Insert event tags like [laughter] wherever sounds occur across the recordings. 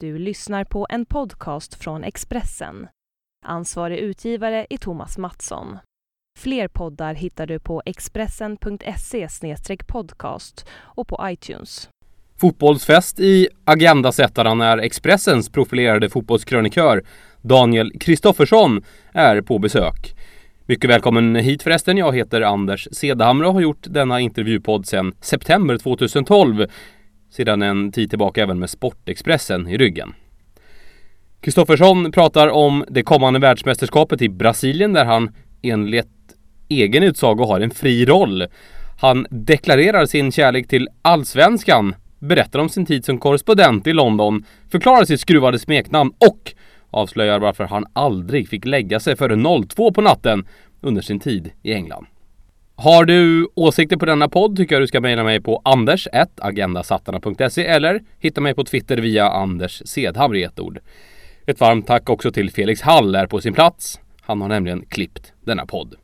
Du lyssnar på en podcast från Expressen. Ansvarig utgivare är Thomas Mattsson. Fler poddar hittar du på expressen.se podcast och på iTunes. Fotbollsfest i Agendasättaren när Expressens profilerade fotbollskrönikör Daniel Kristoffersson är på besök. Mycket välkommen hit förresten. Jag heter Anders Cederhamre och har gjort denna intervjupodd sedan september 2012 sedan en tid tillbaka även med Sportexpressen i ryggen. Kristoffersson pratar om det kommande världsmästerskapet i Brasilien där han enligt egen utsago har en fri roll. Han deklarerar sin kärlek till allsvenskan, berättar om sin tid som korrespondent i London, förklarar sitt skruvade smeknamn och avslöjar varför han aldrig fick lägga sig före 02 på natten under sin tid i England. Har du åsikter på denna podd tycker jag du ska mejla mig på anders.agendasattarna.se eller hitta mig på Twitter via Anders Sedhamre i ett ord. Ett varmt tack också till Felix Hall är på sin plats. Han har nämligen klippt denna podd.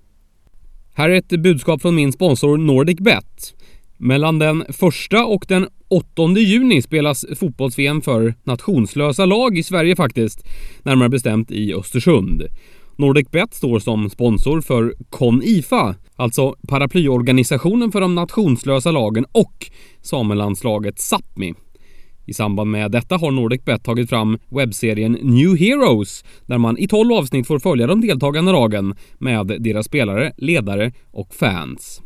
Här är ett budskap från min sponsor NordicBet. Mellan den första och den 8 juni spelas fotbolls-VM för nationslösa lag i Sverige faktiskt. Närmare bestämt i Östersund. NordicBet står som sponsor för CONIFA, alltså paraplyorganisationen för de nationslösa lagen och samelandslaget Sápmi. I samband med detta har NordicBet tagit fram webbserien New Heroes där man i 12 avsnitt får följa de deltagande lagen med deras spelare, ledare och fans.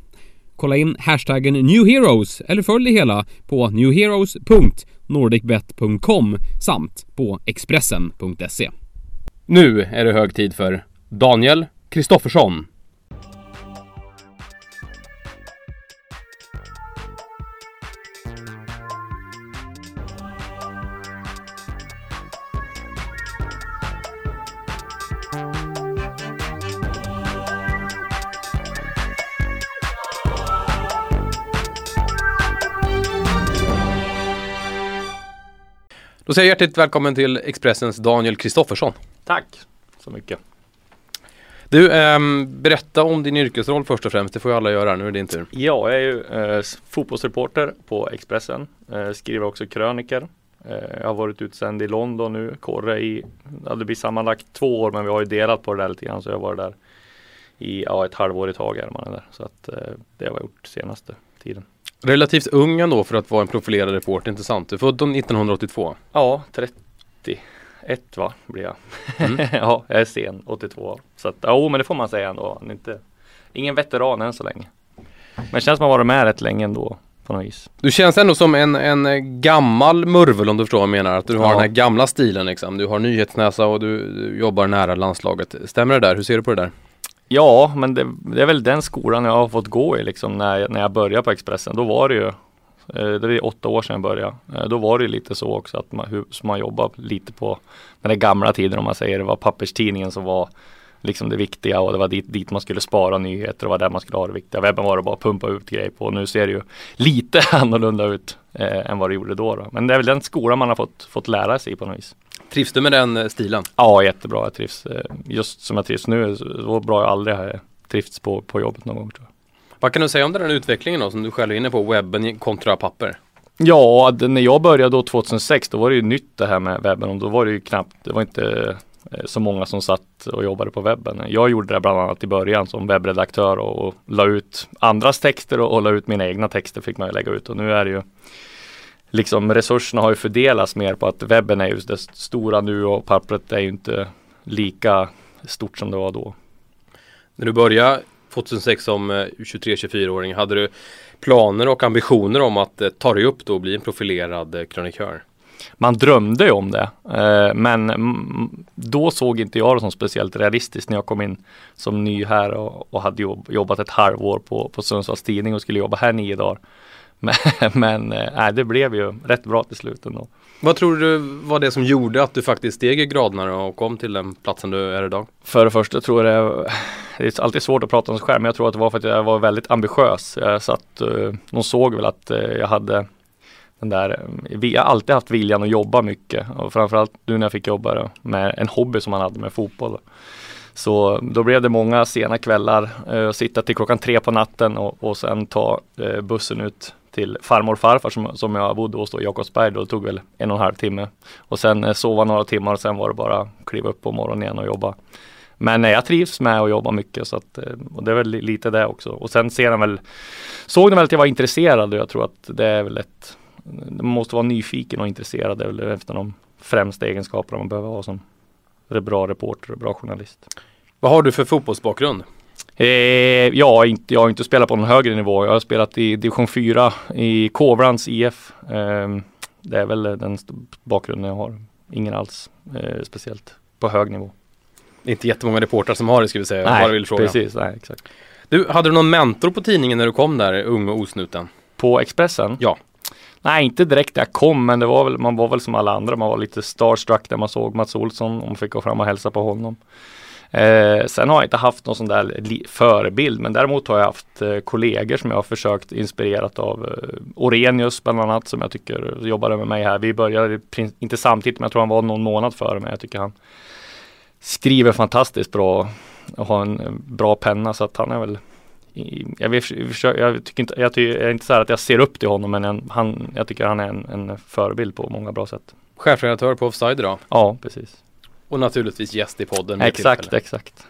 Kolla in hashtaggen New Heroes eller följ det hela på newheroes.nordicbet.com samt på Expressen.se. Nu är det hög tid för Daniel Kristoffersson. Då säger jag hjärtligt välkommen till Expressens Daniel Kristoffersson. Tack så mycket. Du, ähm, berätta om din yrkesroll först och främst. Det får ju alla göra. Nu är det din tur. Ja, jag är ju äh, fotbollsreporter på Expressen. Äh, skriver också kröniker. Äh, jag har varit utsänd i London nu, Korre i, ja, det blir sammanlagt två år men vi har ju delat på det där lite grann så jag varit där i ja, ett halvår i taget. Är man där. Så att det har jag gjort senaste tiden. Relativt ung ändå för att vara en profilerad reporter, inte sant? Du är född 1982? Ja, 30 ett va, blir jag. Mm. [laughs] ja, jag är sen, 82. Så att, jo men det får man säga ändå. Inte, ingen veteran än så länge. Men det känns som man varit med rätt länge ändå. Du känns ändå som en, en gammal murvel om du förstår vad jag menar. Att du har ja. den här gamla stilen liksom. Du har nyhetsnäsa och du, du, jobbar nära landslaget. Stämmer det där? Hur ser du på det där? Ja, men det, det, är väl den skolan jag har fått gå i liksom när, jag, när jag började på Expressen. Då var det ju eh, det är åtta år sedan jag började. Eh, då var det lite så också att man, hur, man jobbar lite på den gamla tiden om man säger det var papperstidningen som var liksom det viktiga och det var dit, dit man skulle spara nyheter och var där man skulle ha det viktiga. Webben var det bara att pumpa ut grejer på. Nu ser det ju lite [laughs] annorlunda ut eh, än vad det gjorde då, då, Men det är väl den skolan man har fått, fått lära sig på något vis. Trivs du med den eh, stilen? Ja, jättebra. Jag trivs. Just som jag trivs nu, så bra jag aldrig har trivts på, på jobbet någon gång tror jag. Vad kan du säga om den utvecklingen då som du själv är inne på, webben kontra papper? Ja, när jag började då 2006 då var det ju nytt det här med webben och då var det ju knappt, det var inte eh, så många som satt och jobbade på webben. Jag gjorde det bland annat i början som webbredaktör och, och la ut andras texter och, och la ut mina egna texter fick man ju lägga ut och nu är det ju liksom resurserna har ju fördelats mer på att webben är just det stora nu och pappret är ju inte lika stort som det var då. När du började 2006 som 23-24-åring, hade du planer och ambitioner om att eh, ta dig upp då och bli en profilerad eh, krönikör? Man drömde ju om det, eh, men då såg inte jag det som speciellt realistiskt när jag kom in som ny här och, hade jobbat ett halvår på, på Sundsvalls Tidning och skulle jobba här nio dagar. Men, [laughs] men äh, det blev ju rätt bra till slut ändå. Vad tror du var det som gjorde att du faktiskt steg i graderna och kom till den platsen du är idag? För det första tror jag det, är alltid svårt att prata om sig själv, men jag tror att det var för att jag var väldigt ambitiös. Jag satt, eh, de såg väl att eh, jag hade den där, jag har alltid haft viljan att jobba mycket och framförallt nu när jag fick jobba med en hobby som man hade med fotboll. Så då blev det många sena kvällar, eh, sitta till klockan tre på natten och, och sen ta bussen ut till farmor och farfar som, som jag bodde hos då i Jakobsberg. Då det tog väl en och en halv timme. Och sen eh, sova några timmar och sen var det bara att kliva upp på morgonen igen och jobba. Men eh, jag trivs med att jobba mycket så att, eh, och det är väl lite det också. Och sen ser han väl, såg han väl att jag var intresserad och jag tror att det är väl ett, man måste vara nyfiken och intresserad, det är väl efter de främsta egenskaperna man behöver ha som bra reporter och bra journalist. Vad har du för fotbollsbakgrund? Eh, ja, inte, jag har inte spelat på någon högre nivå. Jag har spelat i division 4 i Kovrans IF. Eh, det är väl den bakgrunden jag har. Ingen alls eh, speciellt på hög nivå. Inte jättemånga reportrar som har det ska vi säga. Nej, vill fråga. precis. Nej, exakt. Du, hade du någon mentor på tidningen när du kom där, ung och osnuten? På Expressen? Ja. Nej, inte direkt när jag kom, men det var väl, man var väl som alla andra. Man var lite starstruck när man såg Mats Olsson och man fick gå fram och hälsa på honom. Eh, sen har jag inte haft någon sån där förebild men däremot har jag haft eh, kollegor som jag har försökt inspirerat av. Eh, Orenius bland annat som jag tycker jobbade med mig här. Vi började inte samtidigt men jag tror han var någon månad före mig. Jag tycker han skriver fantastiskt bra och har en bra penna så att han är väl jag, vet, jag, tycker inte, jag, tycker, jag är inte så här att jag ser upp till honom men en, han, jag tycker han är en, en förebild på många bra sätt. Chefredaktör på Offside idag. Ja, precis. Och naturligtvis gäst i podden. Exakt, tillfälle. exakt.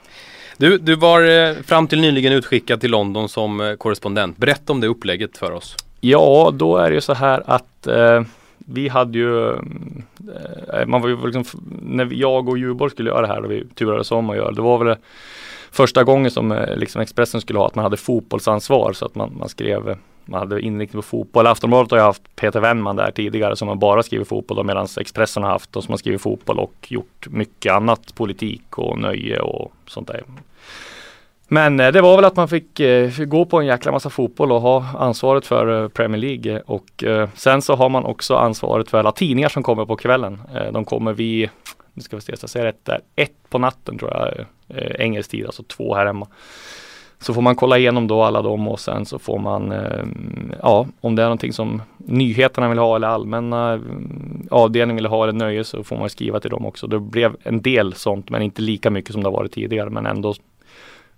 Du, du var eh, fram till nyligen utskickad till London som eh, korrespondent. Berätta om det upplägget för oss. Ja, då är det ju så här att eh, vi hade ju, eh, man var ju liksom, när jag och Djurborg skulle göra det här och vi turades om att göra det, det var väl första gången som eh, liksom Expressen skulle ha att man hade fotbollsansvar så att man, man skrev man hade inriktning på fotboll. Aftonbladet har ju haft Peter Wennman där tidigare som har bara skrivit fotboll medan Expressen har haft och som har skrivit fotboll och gjort mycket annat politik och nöje och sånt där. Men eh, det var väl att man fick, fick, gå på en jäkla massa fotboll och ha ansvaret för eh, Premier League och sen så har man också ansvaret för alla tidningar som kommer på kvällen. De kommer vid, nu ska vi se så jag säger rätt där, ett på natten tror jag, engelsk tid, alltså två här hemma. Så får man kolla igenom då alla dem och sen så får man, eh, ja, om det är någonting som nyheterna vill ha eller allmänna mm, avdelningen vill ha eller nöje så får man skriva till dem också. Det blev en del sånt men inte lika mycket som det har varit tidigare men ändå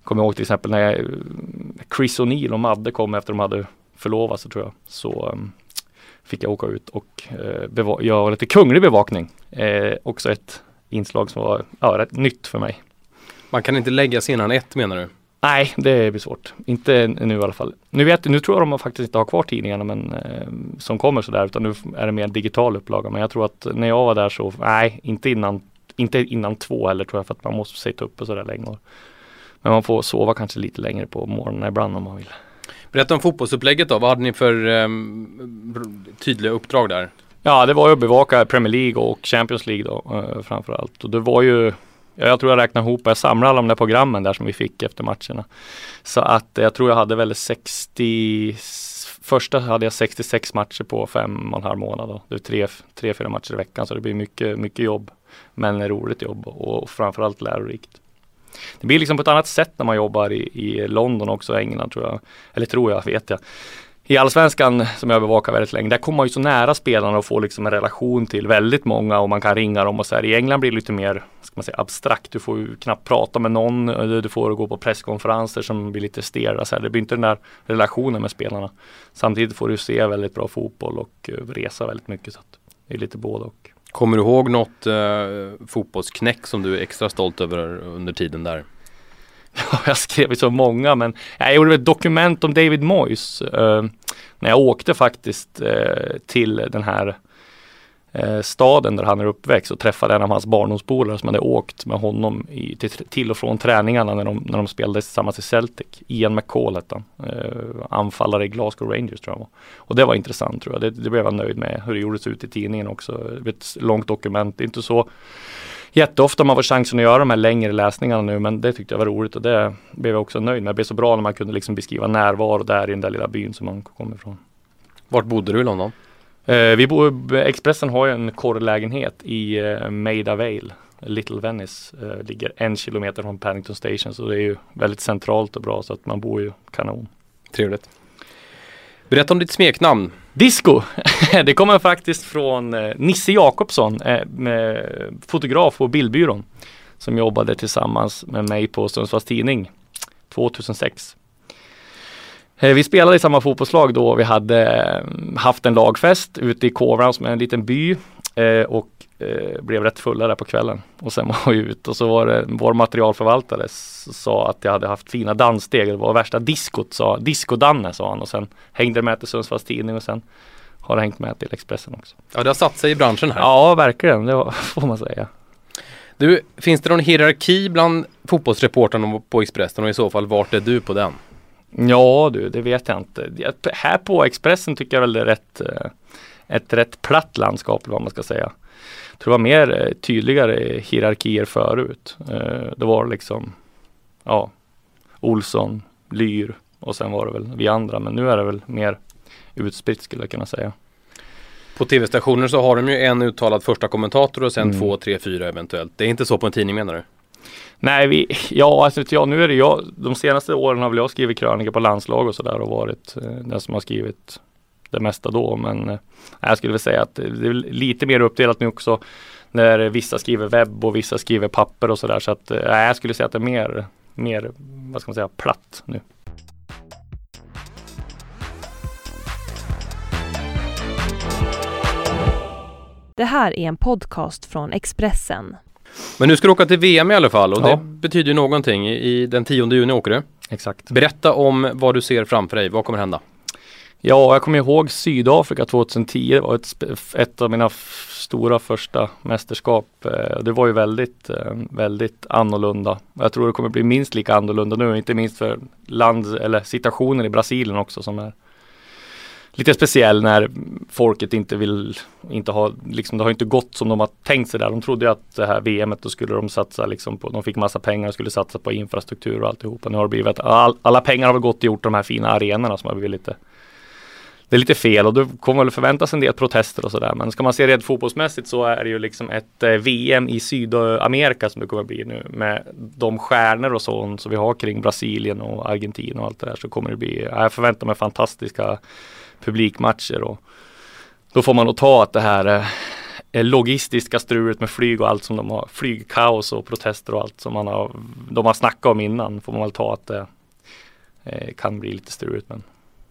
Kommer jag ihåg till exempel när jag, mm, Chris O'Neill och Madde kom efter de hade förlovat sig tror jag. Så um, fick jag åka ut och uh, göra lite kunglig bevakning. Eh, också ett inslag som var ja, rätt nytt för mig. Man kan inte lägga sig innan ett menar du? Nej, det blir svårt. Inte nu i alla fall. Nu vet nu tror jag de faktiskt inte har kvar tidningarna men, eh, som kommer sådär utan nu är det mer digital upplaga. Men jag tror att när jag var där så, nej, inte innan, inte innan två heller tror jag för att man måste sitta uppe sådär länge. Men man får sova kanske lite längre på morgonen ibland om man vill. Berätta om fotbollsupplägget då. Vad hade ni för um, tydliga uppdrag där? Ja, det var ju att bevaka Premier League och Champions League då uh, framförallt. Och det var ju jag tror jag räknar ihop, jag samlar alla de där programmen där som vi fick efter matcherna. Så att eh, jag tror jag hade väl 60, första hade jag 66 matcher på fem och en halv månad. Då. Det är tre, tre, fyra matcher i veckan så det blir mycket, mycket jobb. Men roligt jobb och framförallt lärorikt. Det blir liksom på ett annat sätt när man jobbar i, i London också, England tror jag. Eller tror jag, vet jag i allsvenskan som jag bevakar väldigt länge, där kommer man ju så nära spelarna och får liksom en relation till väldigt många och man kan ringa dem och så här. I England blir det lite mer, ska man säga, abstrakt. Du får ju knappt prata med någon, du får gå på presskonferenser som blir lite stela. Så här. Det blir inte den där relationen med spelarna. Samtidigt får du se väldigt bra fotboll och eh, resa väldigt mycket. Så att det är lite både och. Kommer du ihåg något eh, fotbollsknäck som du är extra stolt över under tiden där? [laughs] Ja, jag skrev så många men jag gjorde ett dokument om David Moyes. Eh, när jag åkte faktiskt eh, till den här eh, staden där han är uppväxt och träffade en av hans barndomspolare som hade åkt med honom i, till, till, och från träningarna när de, när de spelade tillsammans i Celtic. Ian McCall hette han. Eh, anfallare i Glasgow Rangers tror jag var. Och det var intressant tror jag. Det, det blev jag nöjd med. Hur det gjordes ut i tidningen också. Ett långt dokument. Det är Inte så jätteofta man får chansen att göra de här längre läsningarna nu men det tyckte jag var roligt och det blev jag också nöjd med. Det blev så bra när man kunde liksom beskriva närvaro där i den där lilla byn som man kommer ifrån. Vart bodde du i London? Eh, vi bor, Expressen har ju en korrlägenhet i eh, Maida Vale. Little Venice eh, ligger en kilometer från Paddington Station så det är ju väldigt centralt och bra så att man bor ju kanon. Trevligt. Berätta om ditt smeknamn. Disco! [laughs] det kommer faktiskt från eh, Nisse Jakobsson, eh, fotograf på Bildbyrån. Som jobbade tillsammans med mig på Sundsvalls Tidning 2006. Eh, vi spelade i samma fotbollslag då vi hade haft en lagfest ute i Kovran som är en liten by eh, och blev rätt fulla där på kvällen. Och sen [laughs] var vi ute och så var det vår materialförvaltare sa att jag hade haft fina danssteg. Det var värsta diskot sa, disco-Danne sa han och sen hängde det med till Sundsvalls Tidning och sen har det hängt med till Expressen också. Ja det har satt sig i branschen här. Ja verkligen, det [laughs] får man säga. Du, finns det någon hierarki bland fotbollsreportrarna på Expressen och i så fall vart är du på den? Ja du, det vet jag inte. Här på Expressen tycker jag väl det är rätt, eh, ett rätt platt landskap vad man ska säga. Jag tror det var mer eh, tydligare hierarkier förut. Eh, det var liksom ja, Olsson, Lyr och sen var det väl vi andra. Men nu är det väl mer utspritt skulle jag kunna säga. På tv-stationer så har de ju en uttalad första kommentator och sen mm. två, tre, fyra eventuellt. Det är inte så på en tidning menar du? Nej, vi, ja, alltså, jag, nu är det jag. De senaste åren har väl jag skrivit krönikor på landslag och sådär och varit eh, den som har skrivit det mesta då. Men eh, jag skulle väl säga att det är lite mer uppdelat nu också när vissa skriver webb och vissa skriver papper och sådär. Så att eh, jag skulle säga att det är mer, mer, vad ska man säga, platt nu. Det här är en podcast från Expressen. Men nu ska du åka till VM i alla fall och ja. det betyder ju någonting. I, den 10 juni åker du. Exakt. Berätta om vad du ser framför dig. Vad kommer hända? Ja, jag kommer ihåg Sydafrika 2010. Det var ett, ett av mina stora första mästerskap. Eh, det var ju väldigt, eh, väldigt annorlunda. Jag tror det kommer bli minst lika annorlunda nu, inte minst för land eller situationen i Brasilien också som är lite speciell när folket inte vill, inte ha, liksom det har inte gått som de har tänkt sig där. De trodde att det här VMet då skulle de satsa liksom på, de fick massa pengar och skulle satsa på infrastruktur och alltihopa. Nu har det blivit att all, alla pengar har väl gått och gjort de här fina arenorna som har blivit lite det är lite fel och då kommer väl förväntas en del protester och sådär. Men ska man se rent fotbollsmässigt så är det ju liksom ett eh, VM i Sydamerika som det kommer bli nu med de stjärnor och sånt som vi har kring Brasilien och Argentina och allt det där så kommer det bli, jag förväntar mig fantastiska publikmatcher och då får man nog ta att det här eh, logistiska strulet med flyg och allt som de har, flygkaos och protester och allt som man har, de har snackat om innan får man väl ta att det eh, kan bli lite struligt men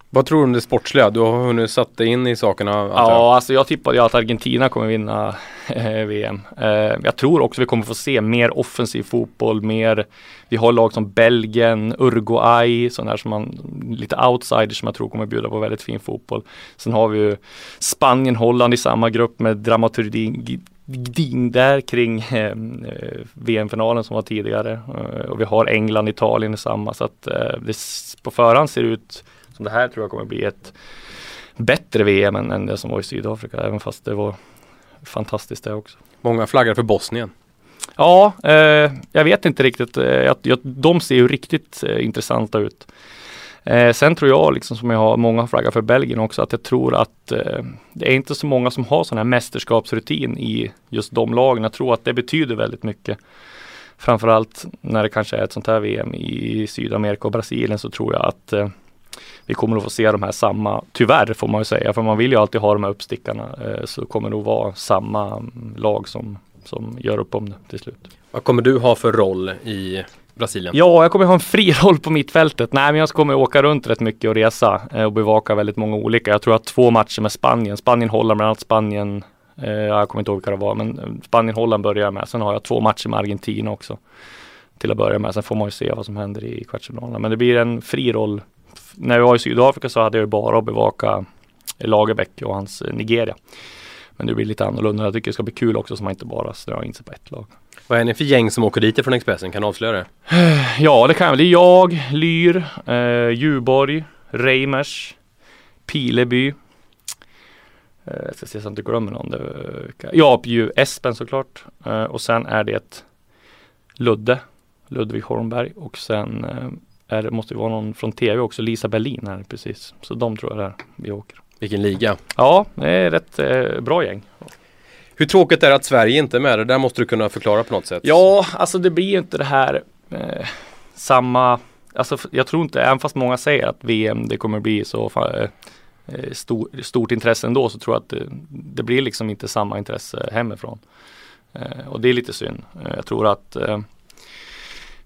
vad tror du om det sportsliga? Du har hunnit satt dig in i sakerna? Ja, alltså jag tippade ju att Argentina kommer vinna eh, VM. Eh, jag tror också vi kommer få se mer offensiv fotboll, mer Vi har lag som Belgien, Uruguay, sådana här som man lite outsiders som jag tror kommer bjuda på väldigt fin fotboll. Sen har vi ju Spanien, Holland i samma grupp med dramaturgin där kring eh, VM-finalen som var tidigare. Eh, och vi har England, Italien i samma så att eh, det på förhand ser ut som det här tror jag kommer bli ett bättre VM än, än det som var i Sydafrika, även fast det var fantastiskt det också. Många flaggar för Bosnien. Ja, eh, jag vet inte riktigt. Eh, jag, jag, de ser ju riktigt eh, intressanta ut. Eh, sen tror jag, liksom som jag har många flaggar för Belgien också, att jag tror att eh, det är inte så många som har sån här mästerskapsrutin i just de lagen. Jag tror att det betyder väldigt mycket. Framförallt när det kanske är ett sånt här VM i Sydamerika och Brasilien så tror jag att eh, vi kommer att få se de här samma, tyvärr får man ju säga, för man vill ju alltid ha de här uppstickarna, eh, så kommer det nog vara samma mm, lag som, som gör upp om det till slut. Vad kommer du ha för roll i Brasilien? Ja, jag kommer ha en fri [laughs] roll på mittfältet. Nej, men jag kommer åka runt rätt mycket och resa eh, och bevaka väldigt många olika. Jag tror att två matcher med Spanien, Spanien-Holland, bland annat Spanien, eh, jag kommer inte ihåg vilka det var, men eh, Spanien-Holland börjar jag med. Sen har jag två matcher med Argentina också till att börja med. Sen får man ju se vad som händer i kvartsfinalen. Men det blir en fri roll när jag var i Sydafrika så hade jag bara att bevaka Lagerbäck och hans eh, Nigeria. Men det blir lite annorlunda. Jag tycker det ska bli kul också så man inte bara snöar in sig på ett lag. Vad är ni för gäng som åker dit från Expressen? Kan du avslöja det? [sighs] Ja, det kan jag. Det är jag, Lyr, eh, Djurborg, Reimers, Pileby. Eh, jag ska se så att jag inte glömmer någon. Det, ja, Espen såklart. Eh, och sen är det Ludde, Ludvig Holmberg och sen eh, är, det måste ju vara någon från tv också, Lisa Berlin här precis. Så de tror jag där vi åker. Vilken liga! Ja, det är rätt eh, bra gäng. Hur tråkigt är det att Sverige inte är med? Det där måste du kunna förklara på något sätt. Ja, alltså det blir ju inte det här eh, samma Alltså jag tror inte, även fast många säger att VM det kommer bli så eh, eh, stor, stort intresse ändå så tror jag att det, det blir liksom inte samma intresse hemifrån. Eh, och det är lite synd. Eh, jag tror att Eh,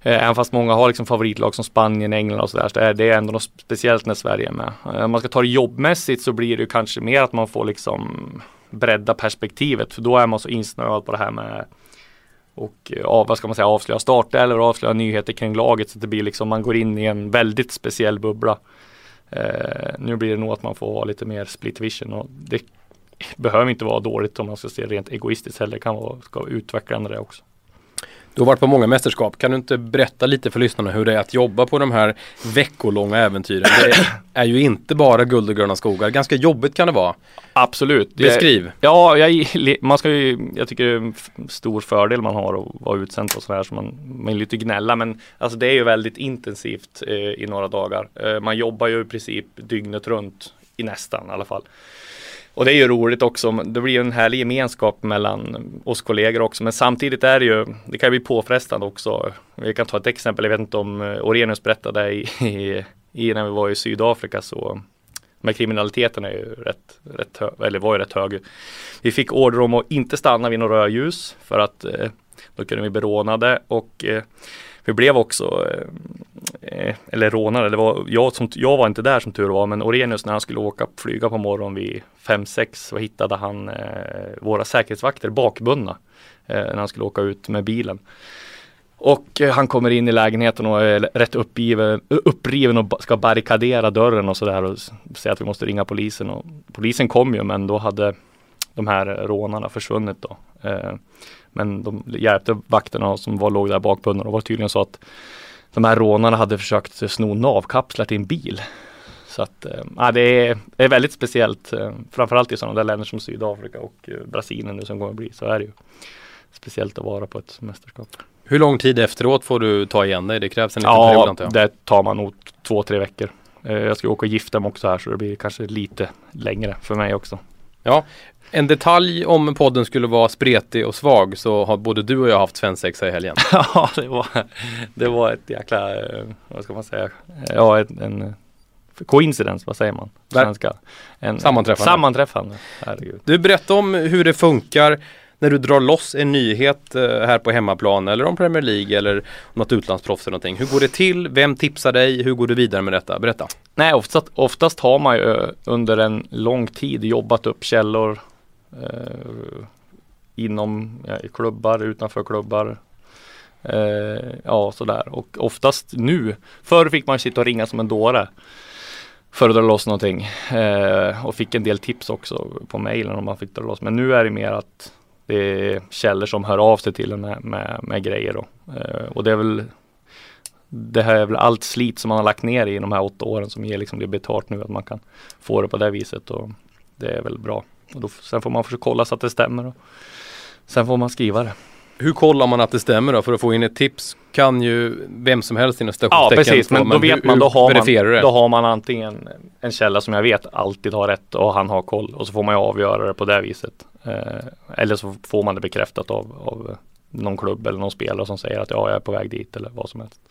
Eh, även fast många har liksom favoritlag som Spanien, England och sådär så är det ändå något speciellt när Sverige är med. Eh, om man ska ta det jobbmässigt så blir det kanske mer att man får liksom bredda perspektivet för då är man så insnöad på det här med och eh, ja, vad ska man säga, avslöja starter eller avslöja nyheter kring laget så att det blir liksom man går in i en väldigt speciell bubbla. Eh, nu blir det nog att man får ha lite mer split vision och det behöver inte vara dåligt om man ska se rent egoistiskt heller. Det kan vara ska utvecklande det också. Du har varit på många mästerskap. Kan du inte berätta lite för lyssnarna hur det är att jobba på de här veckolånga äventyren? Det är ju inte bara guld och gröna skogar. Ganska jobbigt kan det vara. Absolut. Beskriv. Ja, jag, man ska ju, jag tycker det är en stor fördel man har att vara utsänd och sådär så man, man är lite gnälla men alltså det är ju väldigt intensivt eh, i några dagar. Eh, man jobbar ju i princip dygnet runt i nästan i alla fall. Och det är ju roligt också. Det blir ju en härlig gemenskap mellan oss kollegor också. Men samtidigt är det ju, det kan bli påfrestande också. Vi kan ta ett exempel. Jag vet inte om eh, Orenius berättade i, [laughs] i, i när vi var i Sydafrika så men kriminaliteten är ju rätt, rätt hög, eller var ju rätt hög. Vi fick order om att inte stanna vid några rödljus för att eh, då kunde vi bli rånade och eh, vi blev också, eh, eh eller rånare, det var, jag, som, jag var inte där som tur var, men Orenius när han skulle åka flyga på morgonen vid 5-6 så hittade han eh, våra säkerhetsvakter bakbundna eh, när han skulle åka ut med bilen. Och eh, han kommer in i lägenheten och är rätt uppgiven, uppriven och ska barrikadera dörren och sådär och säga att vi måste ringa polisen. Och polisen kom ju men då hade de här rånarna försvunnit då. Eh, Eh, men de hjälpte vakterna som var, låg där bakbundna. Det var tydligen så att de här rånarna hade försökt sno navkapslar till en bil. Så att äh, det, är, det är väldigt speciellt. Äh, framförallt i sådana där länder som Sydafrika och äh, Brasilien nu som kommer att bli så är det ju speciellt att vara på ett mästerskap. Hur lång tid efteråt får du ta igen dig? Det krävs en liten ja, period antar jag. det tar man nog två, tre veckor. Jag ska åka och gifta mig också här så det blir kanske lite längre för mig också. Ja, en detalj om podden skulle vara spretig och svag så har både du och jag haft svensexa i helgen. [laughs] ja, det var, det var ett jäkla, eh, vad ska man säga, ja en, en coincidence, vad säger man? Svenska. En, sammanträffande. Sammanträffande, herregud. Du berättar om hur det funkar när du drar loss en nyhet eh, här på hemmaplan eller om Premier League eller något utlandsproffs eller någonting. Hur går det till? Vem tipsar dig? Hur går du vidare med detta? Berätta. Nej, oftast, oftast har man ju eh, under en lång tid jobbat upp källor eh, inom ja, klubbar, utanför klubbar. Eh, ja, sådär. Och oftast nu, förr fick man sitta och ringa som en dåre för att dra loss någonting. Eh, och fick en del tips också på mejlen om man fick dra loss. Men nu är det mer att det är källor som hör av sig till en med, med, med grejer. Då. Eh, och det är väl det här är väl allt slit som man har lagt ner i de här åtta åren som ger liksom det betalt nu att man kan få det på det viset och det är väl bra. Och då, sen får man försöka kolla så att det stämmer. Och sen får man skriva det. Hur kollar man att det stämmer då? För att få in ett tips kan ju vem som helst inom Ja precis, men, då vet man, då har man, då har man antingen en källa som jag vet alltid har rätt och han har koll och så får man ju avgöra det på det viset. Eh, eller så får man det bekräftat av, av någon klubb eller någon spelare som säger att ja, jag är på väg dit eller vad som helst.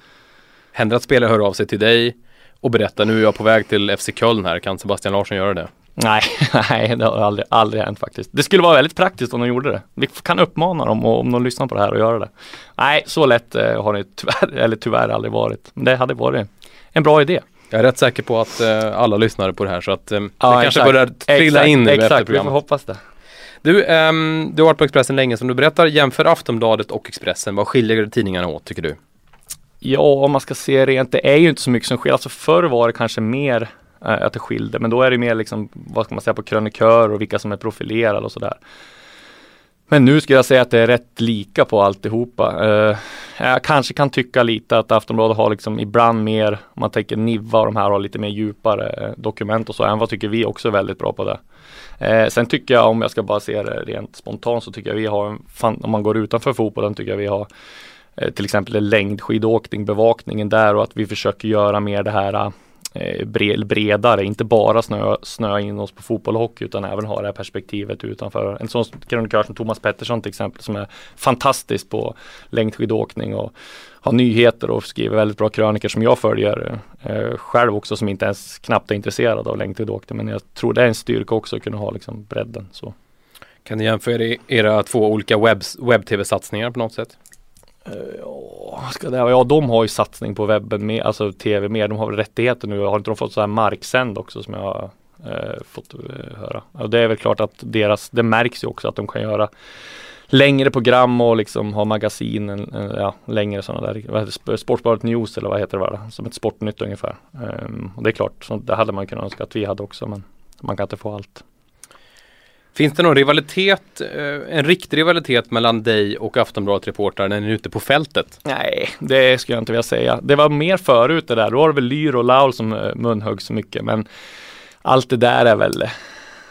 Händer att spelare hör av sig till dig och berättar nu är jag på väg till FC Köln här, kan Sebastian Larsson göra det? Nej, [laughs] nej det har aldrig, aldrig hänt faktiskt. Det skulle vara väldigt praktiskt om de gjorde det. Vi kan uppmana dem om de lyssnar på det här och göra det. Nej, så lätt eh, har det tyvärr, [laughs] eller tyvärr aldrig varit. Men det hade varit en bra idé. Jag är rätt säker på att eh, alla lyssnar på det här så att eh, ja, det kanske börjar trilla in nu exakt, efter vi får hoppas det. Du, um, du har varit på Expressen länge som du berättar. Jämför Aftonbladet och Expressen. Vad skiljer tidningarna åt tycker du? Ja, om man ska se rent, det är ju inte så mycket som skiljer. Alltså förr var det kanske mer eh, att det skilde, men då är det mer liksom, vad ska man säga, på krönikör och vilka som är profilerade och sådär. Men nu skulle jag säga att det är rätt lika på alltihopa. Uh, jag kanske kan tycka lite att Aftonbladet har liksom ibland mer, om man tänker Niva och de här har lite mer djupare eh, dokument och så. Även vad tycker vi också är väldigt bra på det. Uh, sen tycker jag, om jag ska bara se det rent spontant, så tycker jag vi har, en, fan, om man går utanför fotbollen, tycker jag vi har uh, till exempel längdskidåkning, bevakningen där och att vi försöker göra mer det här Eh, bredare, inte bara snöa snö in oss på fotboll och hockey utan även ha det här perspektivet utanför. En sån krönikör som Thomas Pettersson till exempel som är fantastisk på längdskidåkning och har nyheter och skriver väldigt bra krönikor som jag följer eh, själv också som inte ens knappt är intresserad av längdskidåkning men jag tror det är en styrka också att kunna ha liksom bredden. Så. Kan ni jämföra era två olika webb-tv-satsningar på något sätt? Ja, ska det, ja, de har ju satsning på webben med, alltså tv mer. De har väl rättigheter nu. Har inte de fått så här marksänd också som jag har eh, fått eh, höra. Och det är väl klart att deras, det märks ju också att de kan göra längre program och liksom ha magasin, ja, längre sådana där, vad heter Sportbladet News eller vad heter det, va? som ett Sportnytt ungefär. Um, och det är klart, så det hade man kunnat önska att vi hade också, men man kan inte få allt. Finns det någon rivalitet, eh, en riktig rivalitet mellan dig och Aftonbladet-reportrar när ni är ute på fältet? Nej, det skulle jag inte vilja säga. Det var mer förut det där. Då var det väl Lyr och Laul som eh, munhögg så mycket. Men allt det där är väl eh,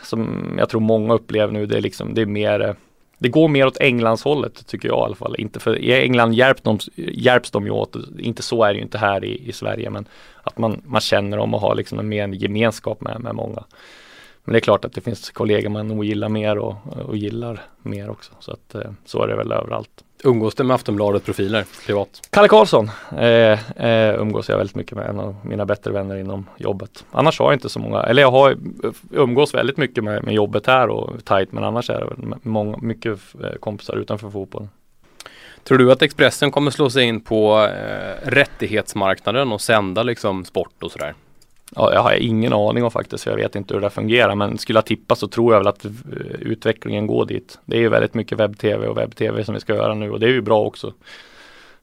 som jag tror många upplever nu. Det är liksom, det är mer det går mer åt Englandshållet tycker jag i alla fall. Inte för, I England hjälps de, hjälps de ju åt, inte så är det ju inte här i, i Sverige, men att man, man känner dem och har liksom en mer gemenskap med, med många. Men det är klart att det finns kollegor man nog gillar mer och, och gillar mer också. Så att eh, så är det väl överallt. Umgås du med Aftonbladet-profiler privat? Kalle Karlsson eh, eh, umgås jag väldigt mycket med, en av mina bättre vänner inom jobbet. Annars har jag inte så många, eller jag har umgås väldigt mycket med, med jobbet här och tajt, men annars är det många, mycket eh, kompisar utanför fotbollen. Tror du att Expressen kommer slå sig in på eh, rättighetsmarknaden och sända liksom sport och sådär? Ja, jag har ingen aning om faktiskt, jag vet inte hur det fungerar, men skulle jag tippa så tror jag väl att eh, utvecklingen går dit. Det är ju väldigt mycket webb-tv och webb-tv som vi ska göra nu och det är ju bra också.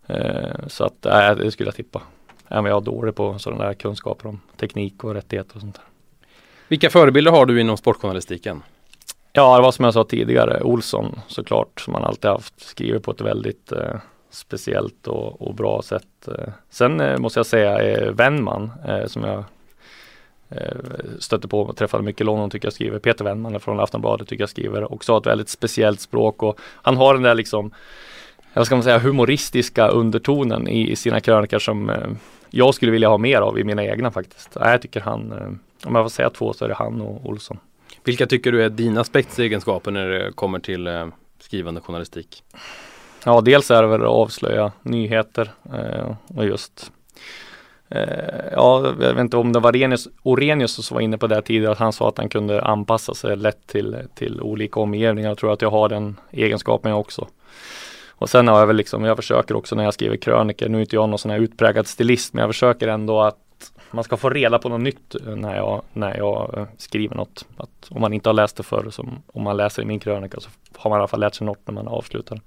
Eh, så att, nej, det skulle jag tippa. Även jag är dålig på sådana där kunskaper om teknik och rättigheter och sånt där. Vilka förebilder har du inom sportjournalistiken? Ja, det var som jag sa tidigare, Olsson såklart, som man alltid haft, skriver på ett väldigt eh, speciellt och, och, bra sätt. Eh, sen eh, måste jag säga eh, Wennman, som jag Eh, stötte på och träffade mycket London tycker jag skriver. Peter Wennman från Aftonbladet tycker jag skriver också har ett väldigt speciellt språk och han har den där liksom vad ska man säga humoristiska undertonen i, i sina krönikor som eh, jag skulle vilja ha mer av i mina egna faktiskt. Jag tycker han, eh, om jag får säga två så är det han och Olsson. Vilka tycker du är dina spetsegenskaper när det kommer till eh, skrivande journalistik? Ja, dels är det väl att avslöja nyheter eh, och just Eh, Eh, ja, jag vet inte om det var Orenius, Orenius som var inne på det tidigare, att han sa att han kunde anpassa sig lätt till, till olika omgivningar. Jag tror att jag har den egenskapen jag också. Och sen har jag väl liksom, jag försöker också när jag skriver krönikor, nu är inte jag någon sån här utpräglad stilist, men jag försöker ändå att man ska få reda på något nytt när jag, när jag eh, skriver något. Att om man inte har läst det förr, som om man läser i min krönika så har man i alla fall lärt sig något när man avslutar.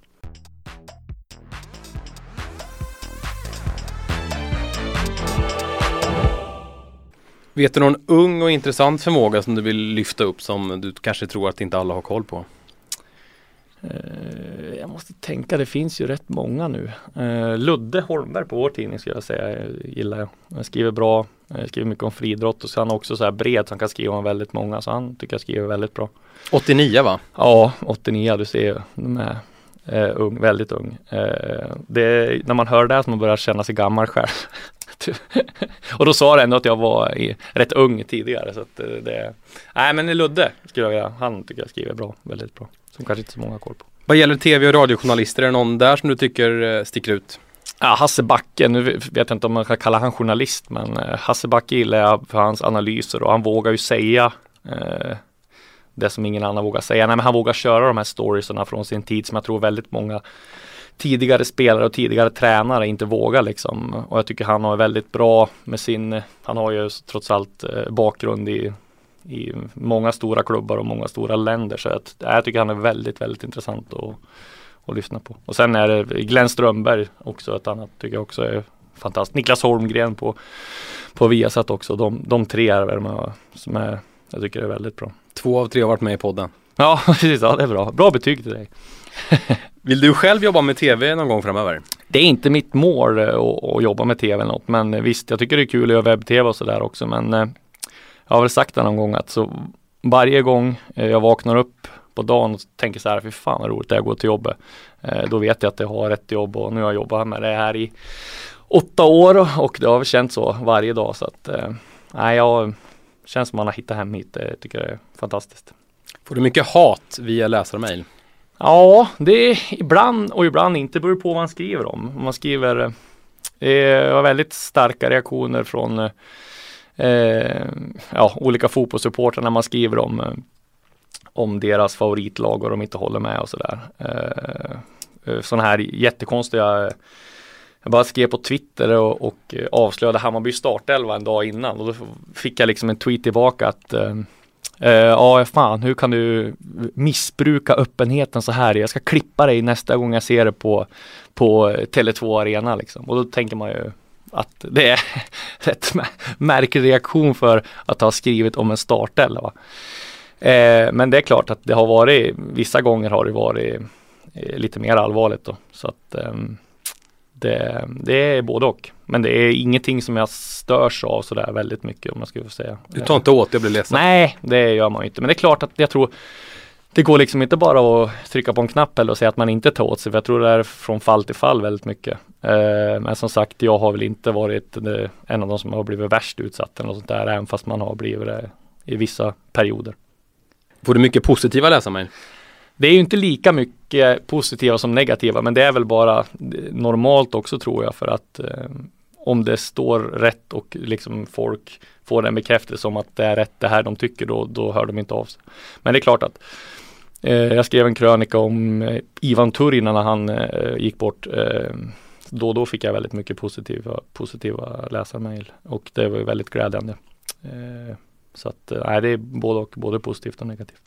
Vet du någon ung och intressant förmåga som du vill lyfta upp som du kanske tror att inte alla har koll på? Uh, jag måste tänka, det finns ju rätt många nu. Uh, Ludde Holmberg på vår tidning skulle jag säga, jag gillar jag. Han skriver bra, jag skriver mycket om friidrott och så är han också så här bred så han kan skriva om väldigt många så han tycker jag skriver väldigt bra. 89 va? Ja, 89, du ser, de är ung, väldigt ung. det är, när man hör det som man börjar känna sig gammal själv. [laughs] och då sa det ändå att jag var i, rätt ung tidigare. Så att eh, det, nej men Ludde skulle jag vilja, han tycker jag skriver bra, väldigt bra. Som kanske inte så många har koll på. Vad gäller tv och radiojournalister, är det någon där som du tycker eh, sticker ut? Ja, Hasse Backe, nu vet jag inte om man kan kalla han journalist, men eh, Hasse Backe gillar jag för hans analyser och han vågar ju säga eh, det som ingen annan vågar säga. Nej, men han vågar köra de här storiesarna från sin tid som jag tror väldigt många tidigare spelare och tidigare tränare inte vågar liksom. Och jag tycker han har väldigt bra med sin, han har ju trots allt eh, bakgrund i, i många stora klubbar och många stora länder. Så att, jag tycker han är väldigt, väldigt intressant att, att lyssna på. Och sen är det Glenn Strömberg också ett annat tycker jag också är fantastiskt. Niklas Holmgren på, på Viasat också. De, de tre är väl som är, jag tycker är väldigt bra. Två av tre har varit med i podden. Ja, [laughs] precis. Ja, det är bra. Bra betyg till dig. [laughs] Vill du själv jobba med tv någon gång framöver? Det är inte mitt mål eh, att, jobba med tv eller något, men visst, jag tycker det är kul att göra webb-tv och sådär också, men eh, jag har väl sagt det någon gång att så varje gång eh, jag vaknar upp på dagen och tänker så här, fy fan vad roligt det är att gå till jobbet. Då vet jag att jag har ett jobb och nu har jag jobbat med det här i åtta år och det har känts så varje dag så att nej, jag känns som man har hittat hem hit. Det tycker jag är fantastiskt. Får du mycket hat via läsarmail? Ja, det är ibland och ibland inte. Det beror på vad man skriver om. Om man skriver eh, var väldigt starka reaktioner från eh, ja, olika fotbollssupportrar när man skriver om, eh, om deras favoritlag och de inte håller med och sådär. Eh, eh, sådana här jättekonstiga jag bara skrev på Twitter och, och avslöjade Hammarby startelva en dag innan och då fick jag liksom en tweet tillbaka att eh, Uh, ja, fan, hur kan du missbruka öppenheten så här? Jag ska klippa dig nästa gång jag ser det på, på Tele2 Arena liksom. Och då tänker man ju att det är [laughs] rätt märklig reaktion för att ha skrivit om en startelva. Uh, eh, men det är klart att det har varit, vissa gånger har det varit uh, lite mer allvarligt då. Så att um, det, det, är både och. Men det är ingenting som jag störs av sådär väldigt mycket om man skulle säga. Du tar inte åt och blir ledsen? Nej, det gör man inte. Men det är klart att jag tror det går liksom inte bara att trycka på en knapp eller säga att man inte tar åt sig. För jag tror det är från fall till fall väldigt mycket. Eh, men som sagt, jag har väl inte varit en av de som har blivit värst utsatt eller något sånt där. Även fast man har blivit det i vissa perioder. Får du mycket positiva läsarmail? Det är ju inte lika mycket positiva som negativa men det är väl bara normalt också tror jag för att eh, om det står rätt och liksom folk får en bekräftelse om att det är rätt det här de tycker då, då hör de inte av sig. Men det är klart att eh, jag skrev en krönika om eh, Ivan Turin när han eh, gick bort. Eh, då och då fick jag väldigt mycket positiva, positiva läsarmail och det var ju väldigt glädjande. Eh, så att eh, nej, det är både och, både positivt och negativt.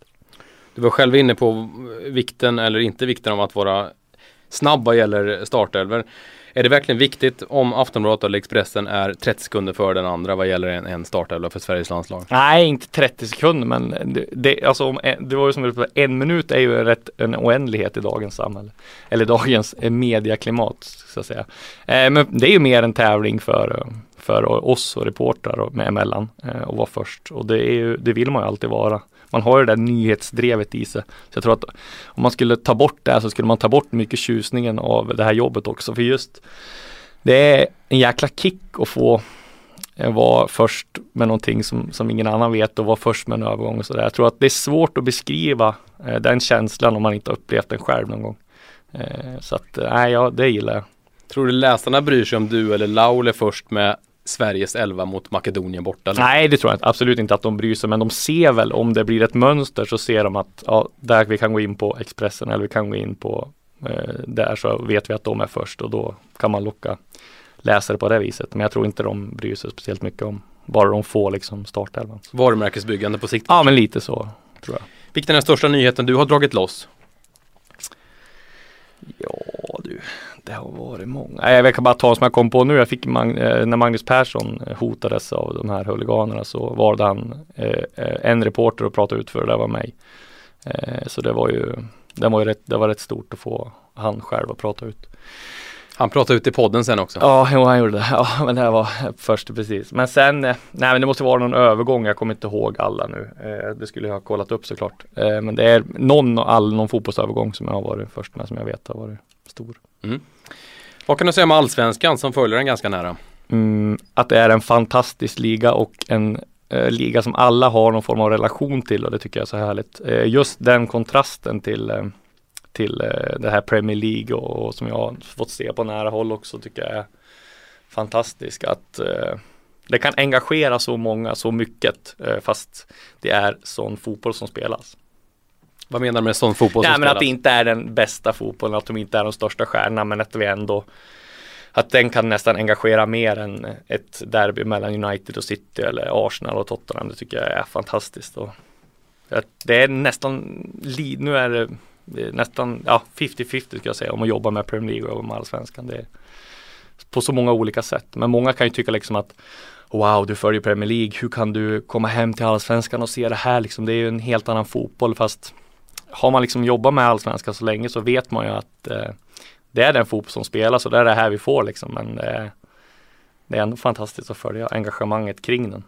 Du var själv inne på vikten eller inte vikten av att vara snabb vad gäller startelver. Är det verkligen viktigt om Aftonbladet eller Expressen är 30 sekunder före den andra vad gäller en, en startelva för Sveriges landslag? Nej, inte 30 sekunder men det, det, alltså, eh, det var ju som en minut är ju rätt en oändlighet i dagens samhälle. Eller dagens eh, mediaklimat så att säga. Eh, men det är ju mer en tävling för, eh, för oss och reportrar och med emellan eh, och vara först. Och det, är ju, det vill man ju alltid vara man har ju det där nyhetsdrevet i sig. Så jag tror att om man skulle ta bort det här så skulle man ta bort mycket tjusningen av det här jobbet också. För just det är en jäkla kick att få eh, vara först med någonting som, som ingen annan vet och vara först med en övergång och sådär. Jag tror att det är svårt att beskriva eh, den känslan om man inte upplevt den själv någon gång. Eh, så att, eh, nej, ja, det gillar jag. Tror du läsarna bryr sig om du eller Laul är först med Sveriges 11 mot Makedonien borta? Nej, det tror jag absolut inte att de bryr sig, men de ser väl om det blir ett mönster så ser de att ja, där vi kan gå in på Expressen eller vi kan gå in på eh, där så vet vi att de är först och då kan man locka läsare på det viset. Men jag tror inte de bryr sig speciellt mycket om bara de får liksom startelvan. Varumärkesbyggande på sikt? Ja, men lite så tror jag. Vilken är den största nyheten du har dragit loss? Ja du, det har varit många. Jag kan bara ta som jag kom på nu. Jag fick Mag eh, när Magnus Persson eh, hotades av de här huliganerna så valde han eh, en reporter att prata ut för det var mig. så det var ju, det var ju rätt, det var rätt stort att få han själv att prata ut. Han pratade ut i podden sen också. Ja, jo, han gjorde det. Ja, men det här var först precis. Men sen, nej men det måste vara någon övergång. Jag kommer inte ihåg alla nu. det skulle jag ha kollat upp såklart. men det är någon, all, någon fotbollsövergång som jag har varit först med som jag vet har varit stor. Mm. Vad kan du säga om allsvenskan som följer den ganska nära? Mm, att det är en fantastisk liga och en eh, liga som alla har någon form av relation till och det tycker jag är så härligt. Eh, just den kontrasten till, eh, till eh, det här Premier League och, och, som jag har fått se på nära håll också tycker jag är fantastisk. Att eh, det kan engagera så många så mycket eh, fast det är sån fotboll som spelas. Vad menar du med sån fotboll som ja, men att det inte är den bästa fotbollen, att de inte är de största stjärnorna, men att vi ändå att den kan nästan engagera mer än ett derby mellan United och City eller Arsenal och Tottenham. Det tycker jag är fantastiskt. Och det är nästan, nu är det nästan ja, 50-50 ska jag säga om att jobba med Premier League och med Allsvenskan. Det är på så många olika sätt. Men många kan ju tycka liksom att Wow, du följer Premier League, hur kan du komma hem till Allsvenskan och se det här liksom? Det är ju en helt annan fotboll fast har man liksom jobbat med allsvenskan så länge så vet man ju att eh, det är den fotboll som spelas och det är det här vi får liksom. Men eh, det är ändå fantastiskt att följa engagemanget kring den.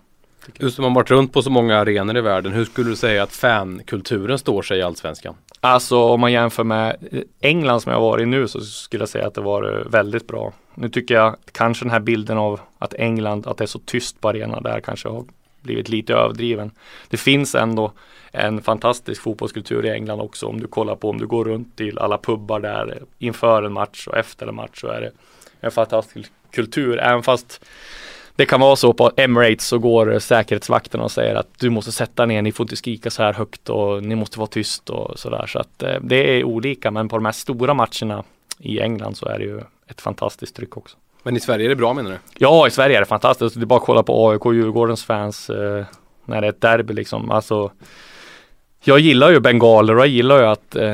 Du som har varit runt på så många arenor i världen, hur skulle du säga att fankulturen står sig i allsvenskan? Alltså om man jämför med England som jag varit i nu så skulle jag säga att det var väldigt bra. Nu tycker jag kanske den här bilden av att England, att det är så tyst på arenan där kanske har blivit lite överdriven. Det finns ändå en fantastisk fotbollskultur i England också. Om du kollar på om du går runt till alla pubbar där inför en match och efter en match så är det en fantastisk kultur. Även fast det kan vara så på Emirates så går säkerhetsvakterna och säger att du måste sätta ner, ni får inte skrika så här högt och ni måste vara tyst och sådär. Så att eh, det är olika men på de här stora matcherna i England så är det ju ett fantastiskt tryck också. Men i Sverige är det bra menar du? Ja, i Sverige är det fantastiskt. Det är bara att kolla på AIK och Djurgårdens fans eh, när det är ett derby liksom. Alltså, jag gillar ju bengaler och jag gillar ju att eh,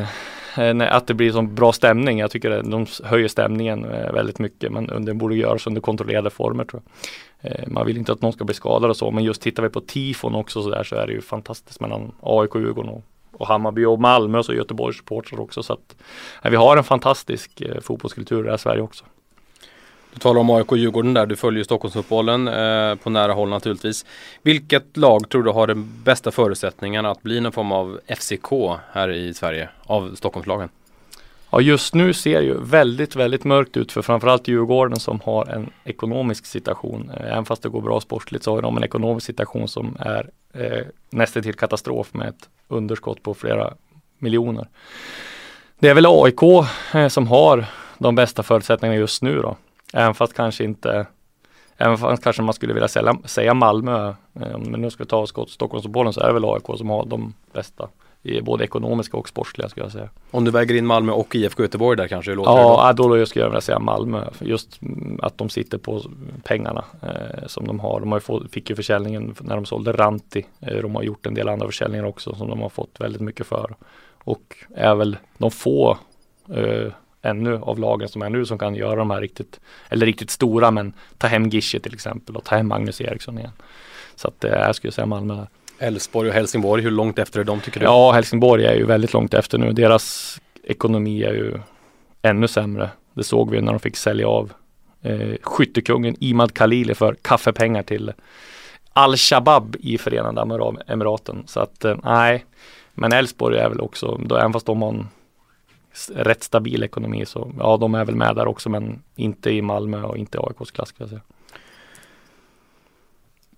eh att det blir så bra stämning. Jag tycker att de höjer stämningen eh, väldigt mycket men det borde göras under kontrollerade former tror jag. Eh, man vill inte att någon ska bli skadad och så men just tittar vi på tifon också så där så är det ju fantastiskt mellan AIK och Djurgården och, och Hammarby och Malmö och så Göteborgs supportrar också så att eh, vi har en fantastisk eh, fotbollskultur i det här Sverige också. Du talar om AIK och Djurgården där, du följer Stockholmsfotbollen eh, på nära håll naturligtvis. Vilket lag tror du har de bästa förutsättningarna att bli någon form av FCK här i Sverige av Stockholmslagen? Ja just nu ser det ju väldigt, väldigt mörkt ut för framförallt Djurgården som har en ekonomisk situation. Eh, även fast det går bra sportligt så har de en ekonomisk situation som är eh, nästan till katastrof med ett underskott på flera miljoner. Det är väl AIK eh, som har de bästa förutsättningarna just nu då. Även fast kanske inte Även fast kanske man skulle vilja säga, säga Malmö, eh, man nu ska ta oss Stockholmsbollen så är det väl AIK som har de bästa i både ekonomiska och sportsliga skulle jag säga. Om du väger in Malmö och IFK Göteborg där kanske? Låter ja, då? då skulle jag vilja säga Malmö. Just att de sitter på pengarna eh, som de har. De har ju fått, fick ju försäljningen när de sålde Ranti. Eh, de har gjort en del andra försäljningar också som de har fått väldigt mycket för. Och är väl de få eh, ännu av lagen som är nu som kan göra de här riktigt, eller riktigt stora men ta hem Gische till exempel och ta hem Magnus Eriksson igen. Så att eh, jag skulle säga Malmö. Elfsborg och Helsingborg, hur långt efter är de tycker du? Ja, Helsingborg är ju väldigt långt efter nu. Deras ekonomi är ju ännu sämre. Det såg vi när de fick sälja av eh, skyttekungen Imad Khalili för kaffepengar till Al-Shabab i Förenade Emiraten. Så att eh, nej, men Elfsborg är väl också, då, även fast de har en rätt stabil ekonomi så ja, de är väl med där också men inte i Malmö och inte i AIKs klass ska jag säga.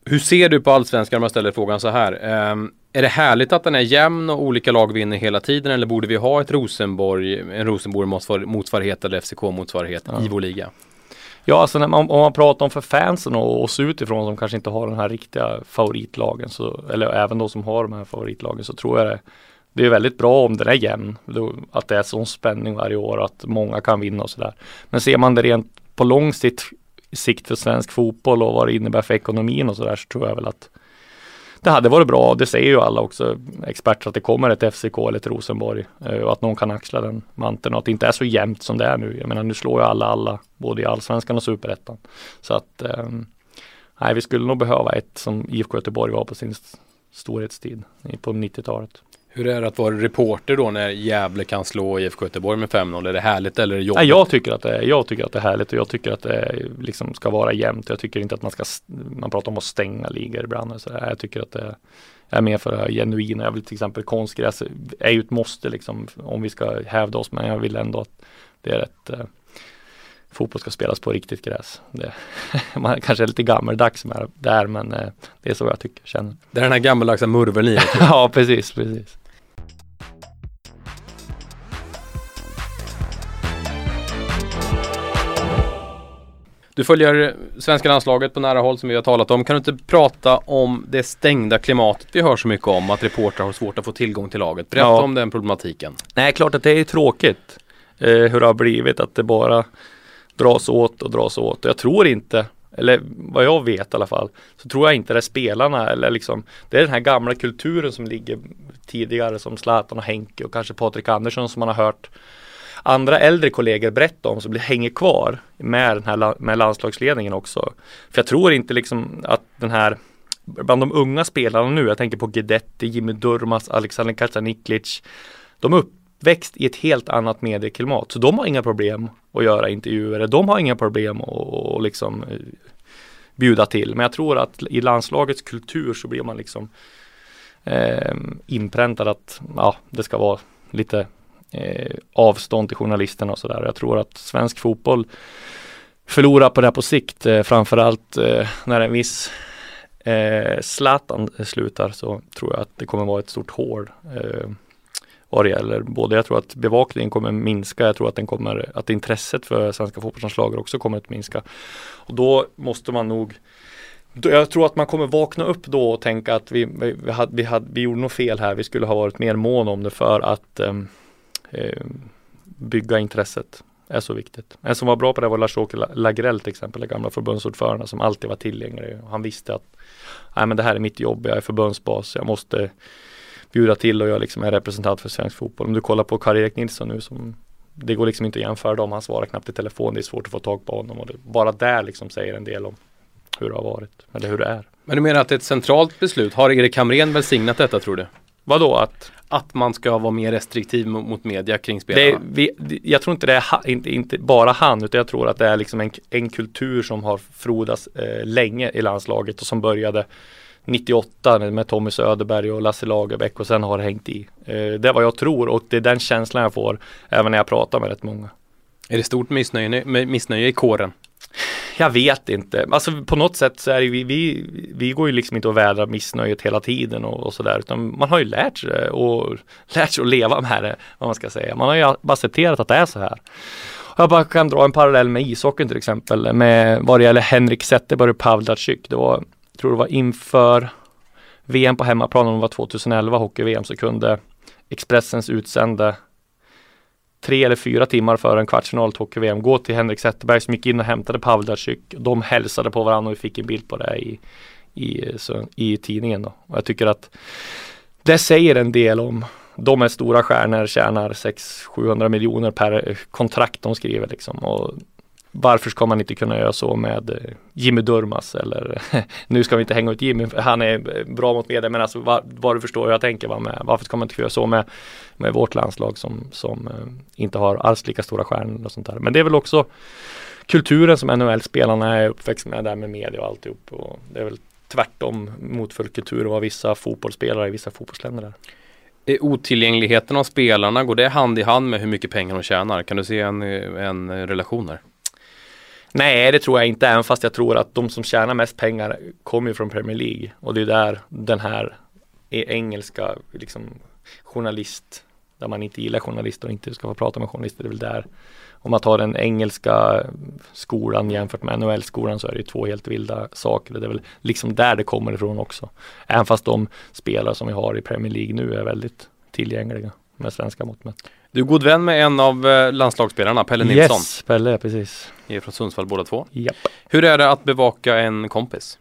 Hur ser du på allsvenskan om jag ställer frågan så här? Um, är det härligt att den är jämn och olika lag vinner hela tiden eller borde vi ha ett Rosenborg, en Rosenborg motsvarighet eller FCK motsvarighet ja. i vår liga? Ja, alltså man, om man pratar om för fansen och oss utifrån som kanske inte har den här riktiga favoritlagen, så, eller även de som har de här favoritlagen, så tror jag det det är väldigt bra om den är jämn. Att det är sån spänning varje år att många kan vinna och sådär. Men ser man det rent på lång sikt, sikt för svensk fotboll och vad det innebär för ekonomin och sådär så tror jag väl att det hade varit bra. Det säger ju alla också experter att det kommer ett FCK eller ett Rosenborg eh, och att någon kan axla den manteln och att det inte är så jämnt som det är nu. Jag menar nu slår ju alla alla både i allsvenskan och superettan. Så att ehm, nej, vi skulle nog behöva ett som IFK Göteborg var på sin storhetstid på 90-talet. Hur är det att vara reporter då när Gävle kan slå IFK Göteborg med 5-0? Är det härligt eller är det jobbigt? Nej, jag, tycker att det är, jag tycker att det är härligt och jag tycker att det liksom ska vara jämnt. Jag tycker inte att man ska, man pratar om att stänga ligor ibland. Så jag tycker att det är mer för det här genuina. Jag vill till exempel konstgräs är ju ett måste liksom om vi ska hävda oss men jag vill ändå att det är ett eh, fotboll ska spelas på riktigt gräs. Det, [laughs] man kanske är lite gammeldags med det där men eh, det är så jag tycker, känner. Det är den här gammeldags murveln i [laughs] Ja, precis, precis. Du följer svenska landslaget på nära håll som vi har talat om. Kan du inte prata om det stängda klimatet vi hör så mycket om? Att reportrar har svårt att få tillgång till laget. Berätta ja. om den problematiken. Nej, klart att det är tråkigt eh, hur det har blivit. Att det bara dras åt och dras åt. Jag tror inte, eller vad jag vet i alla fall, så tror jag inte det är spelarna eller liksom Det är den här gamla kulturen som ligger tidigare som Zlatan och Henke och kanske Patrik Andersson som man har hört andra äldre kollegor berätta om som hänger kvar med den här med landslagsledningen också. För jag tror inte liksom att den här bland de unga spelarna nu, jag tänker på Guidetti, Jimmy Durmas, Alexander Kacaniklic. De är uppväxt i ett helt annat medieklimat, så de har inga problem att göra intervjuer. De har inga problem att liksom eh, bjuda till. Men jag tror att i landslagets kultur så blir man liksom eh, inpräntad att ja, det ska vara lite eh, avstånd till journalisterna och sådär. Jag tror att svensk fotboll förlorar på det här på sikt. Eh, framförallt eh, när en viss eh, Zlatan slutar så tror jag att det kommer vara ett stort hål eh, vad det gäller både jag tror att bevakningen kommer minska, jag tror att den kommer att intresset för svenska fotbollslandslaget också kommer att minska. Och då måste man nog jag tror att man kommer vakna upp då och tänka att vi, vi, hade, vi, hade, vi gjorde nog fel här. Vi skulle ha varit mer mån om det för att um, Eh, bygga intresset. är så viktigt. En som var bra på det var Lars-Åke Lagrell till exempel, den gamla förbundsordförande som alltid var tillgänglig. Han visste att Nej, men det här är mitt jobb, jag är förbundsbas, jag måste bjuda till och jag liksom är representant för svensk fotboll. Om du kollar på Karl-Erik Nilsson nu som det går liksom inte att jämföra dem. Han svarar knappt i telefon. Det är svårt att få tag på honom och det, bara där liksom säger en del om hur det har varit eller hur det är. Men du menar att det är ett centralt beslut? Har Erik Hamrén välsignat detta tror du? Vadå att? Att man ska vara mer restriktiv mot media kring spelarna? Det, vi, jag tror inte det är ha, inte, inte, bara han utan jag tror att det är liksom en, en kultur som har frodats eh, länge i landslaget och som började 98 med Tommy Söderberg och Lasse Lagerbäck och sen har det hängt i. Eh, det är vad jag tror och det är den känslan jag får även när jag pratar med rätt många. Är det stort missnöje, missnöje i kåren? Jag vet inte. Alltså på något sätt så är det, vi, vi, vi går ju liksom inte och vädrar missnöjet hela tiden och, och sådär utan man har ju lärt sig och lärt sig att leva med det, vad man ska säga. Man har ju accepterat att det är så här. Jag bara kan dra en parallell med ishockeyn till exempel med vad det gäller Henrik Zetterberg och Pavlacic. Det var tror det var inför VM på hemmaplan, om det var 2011 hockey-VM, så kunde Expressens utsände tre eller fyra timmar före en kvartsfinal till hockey-VM gå till Henrik Zetterberg som gick in och hämtade Pavlacic. De hälsade på varandra och vi fick en bild på det i, i, så, i tidningen. Då. Och jag tycker att det säger en del om de är stora stjärnor, tjänar 600-700 miljoner per kontrakt de skriver liksom. Och varför ska man inte kunna göra så med eh, Jimmy Durmas eller [laughs] nu ska vi inte hänga ut Jimmy, han är eh, bra mot media men alltså vad, vad du förstår hur jag tänker va, med, varför ska man inte kunna göra så med, med vårt landslag som, som eh, inte har alls lika stora stjärnor och sånt där. Men det är väl också kulturen som NHL-spelarna är uppväxt med där med media och alltihop och det är väl tvärtom mot kultur vad vissa fotbollsspelare i vissa fotbollsländer är. Är otillgängligheten av spelarna, går det hand i hand med hur mycket pengar de tjänar? Kan du se en, en relation där? Nej, det tror jag inte, även fast jag tror att de som tjänar mest pengar kommer från Premier League och det är där den här e- engelska liksom, journalist, där man inte gillar journalister och inte ska få prata med journalister, det är väl där om man tar den engelska skolan jämfört med NHL-skolan så är det ju två helt vilda saker. Det är väl liksom där det kommer ifrån också. Även fast de spelare som vi har i Premier League nu är väldigt tillgängliga med svenska mått mätt. Du är god vän med en av eh, landslagsspelarna, Pelle Nilsson. Yes, Pelle, precis. Ni är från Sundsvall båda två. Japp. Hur är det att bevaka en kompis?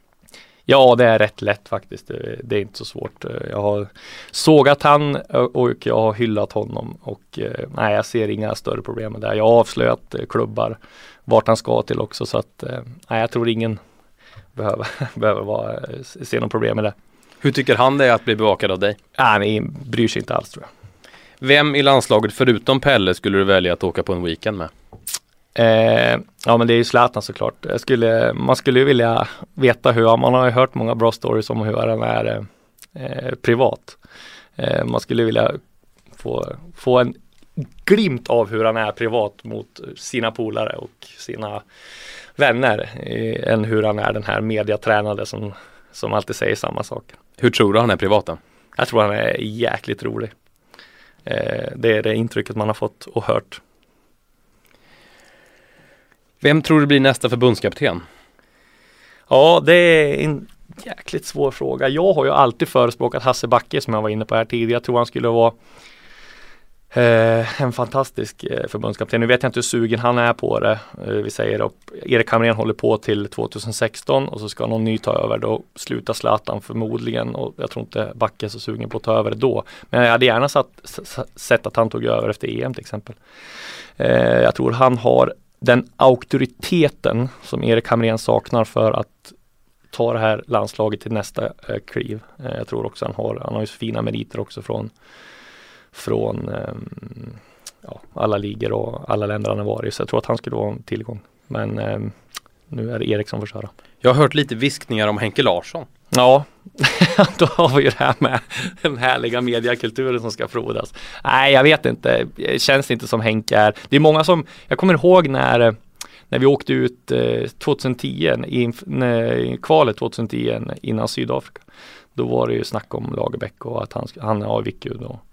Ja, det är rätt lätt faktiskt. Det är inte så svårt. Jag har sågat han och jag har hyllat honom och eh, nej, jag ser inga större problem med det. Jag har avslöjat eh, klubbar vart han ska till också så att nej, jag tror ingen behöver, [laughs] behöver vara, se något problem med det. Hur tycker han det är att bli bevakad av dig? Nej, han bryr sig inte alls tror jag. Vem i landslaget förutom Pelle skulle du välja att åka på en weekend med? Eh, ja men det är ju Zlatan såklart. Jag skulle, man skulle ju vilja veta hur, man har ju hört många bra stories om hur han är eh, privat. Eh, man skulle vilja få, få en glimt av hur han är privat mot sina polare och sina vänner eh, än hur han är den här mediatränade som, som alltid säger samma saker. Hur tror du han är privat då? Jag tror han är jäkligt rolig. Eh, det är det intrycket man har fått och hört. Vem tror du blir nästa förbundskapten? Ja, det är en jäkligt svår fråga. Jag har ju alltid förespråkat Hasse Backe som jag var inne på här tidigare. Jag tror han skulle vara Eh, en fantastisk eh, förbundskapten. Nu vet jag inte hur sugen han är på det. Eh, vi säger att Erik Hamrén håller på till 2016 och så ska någon ny ta över. Då slutar Zlatan förmodligen och jag tror inte Backe är så sugen på att ta över det då. Men jag hade gärna satt, sett att han tog över efter EM till exempel. Eh, jag tror han har den auktoriteten som Erik Hamrén saknar för att ta det här landslaget till nästa eh, kliv. Eh, jag tror också han har, han har ju så fina meriter också från från ehm, ja, alla ligor och alla länder han har varit. Så jag tror att han skulle vara en tillgång. Men eh, nu är det Erik som får köra. Jag har hört lite viskningar om Henke Larsson. Ja, [laughs] då har vi ju det här med den härliga mediakulturen som ska frodas. Nej, jag vet inte. Det känns inte som Henke är. Det är många som, jag kommer ihåg när när vi åkte ut eh, 2010, i, när, kvalet 2010 innan Sydafrika. Då var det ju snack om Lagerbäck och att han, han ju då Eh,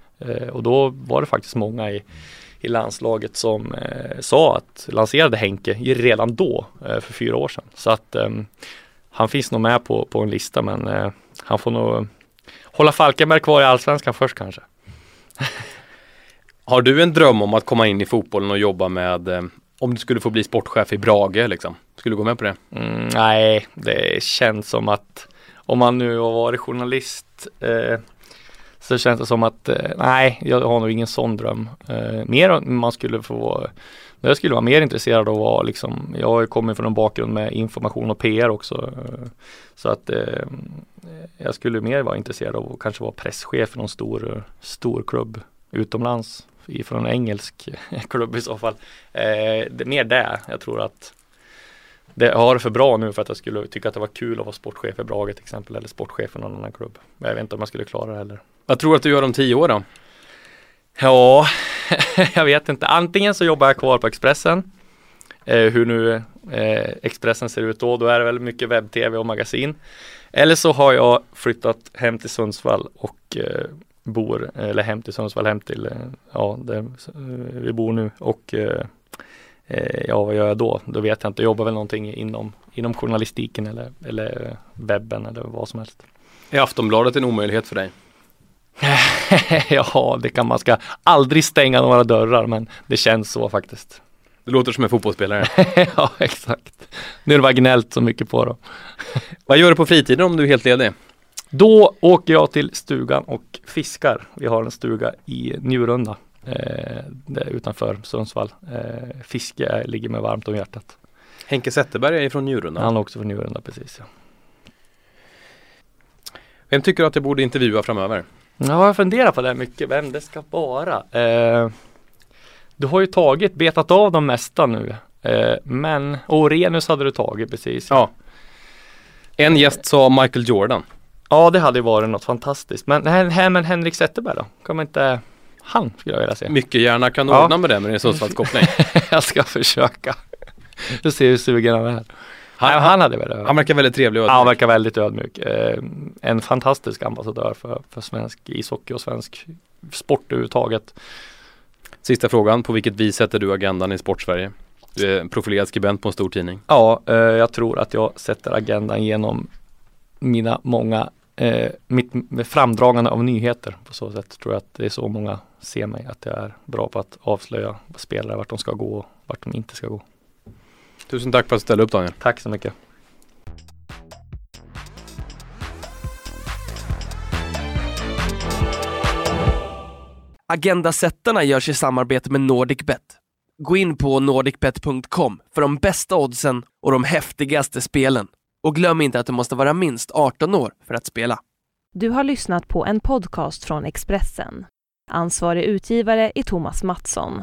och då var det faktiskt många i, i landslaget som eh, sa att lanserade Henke redan då eh, för fyra år sedan. Så att ehm, han finns nog med på, på en lista men eh, han får nog hålla Falkenberg kvar i allsvenskan först kanske. Har du en dröm om att komma in i fotbollen och jobba med Om du skulle få bli sportchef i Brage liksom? Skulle du gå med på det? Mm, nej, det känns som att om man nu har varit journalist eh, så känns det som att eh, nej, jag har nog ingen sån dröm. Eh, mer om man skulle få jag skulle vara mer intresserad av att vara liksom, jag har ju kommit från en bakgrund med information och PR också. Eh, så att eh, jag skulle mer vara intresserad av att kanske vara presschef för någon stor, stor klubb utomlands. Från en engelsk [laughs] klubb i så fall. Eh, det, mer det, jag tror att det har det för bra nu för att jag skulle tycka att det var kul att vara sportchef i Brage till exempel eller sportchef för någon annan klubb. Men jag vet inte om jag skulle klara det heller. Vad tror du att du gör om tio år då? Ja, [laughs] jag vet inte. Antingen så jobbar jag kvar på Expressen. Eh, hur nu eh, Expressen ser ut då, då är det väl mycket webb-tv och magasin. Eller så har jag flyttat hem till Sundsvall och eh, bor, eller hem till Sundsvall, hem till, eh, ja, där eh, vi bor nu och eh, ja, vad gör jag då? Då vet jag inte. Jag jobbar väl någonting inom, inom journalistiken eller, eller webben eller vad som helst. Är Aftonbladet en omöjlighet för dig? [laughs] ja, det kan man ska aldrig stänga några dörrar, men det känns så faktiskt. Det låter som en fotbollsspelare. [laughs] ja, exakt. Nu är det bara gnällt så mycket på dem. [laughs] Vad gör du på fritiden om du är helt ledig? Då åker jag till stugan och fiskar. Vi har en stuga i Njurunda eh, utanför Sundsvall. Eh, fiske ligger mig varmt om hjärtat. Henke Zetterberg är från Njurunda. Han är också från Njurunda, precis. Ja. Vem tycker du att jag borde intervjua framöver? Ja, jag funderar på det mycket, vem det ska vara. Eh, du har ju tagit, betat av de mesta nu. Eh, men Orenus hade du tagit precis. Ja. En gäst sa Michael Jordan. Ja, det hade ju varit något fantastiskt. Men, här, men Henrik Zetterberg då? Kan man inte han skulle jag vilja se. Mycket gärna kan du ja. ordna med det med din Sundsvallskoppling. [laughs] jag ska försöka. Du ser hur sugen han är. Han, han, hade väl, han verkar väldigt trevlig och. Han verkar väldigt ödmjuk. Eh, en fantastisk ambassadör för, för svensk ishockey och svensk sport överhuvudtaget. Sista frågan, på vilket vis sätter du agendan i Sportsverige? Du är profilerad skribent på en stor tidning. Ja, eh, jag tror att jag sätter agendan genom mina många eh, mitt framdragande av nyheter. På så sätt tror jag att det är så många ser mig, att jag är bra på att avslöja spelare, vart de ska gå och vart de inte ska gå. Tusen tack för att du ställde upp Daniel. Tack så mycket. Agendasättarna görs i samarbete med NordicBet. Gå in på nordicbet.com för de bästa oddsen och de häftigaste spelen. Och glöm inte att du måste vara minst 18 år för att spela. Du har lyssnat på en podcast från Expressen. Ansvarig utgivare är Thomas Mattsson.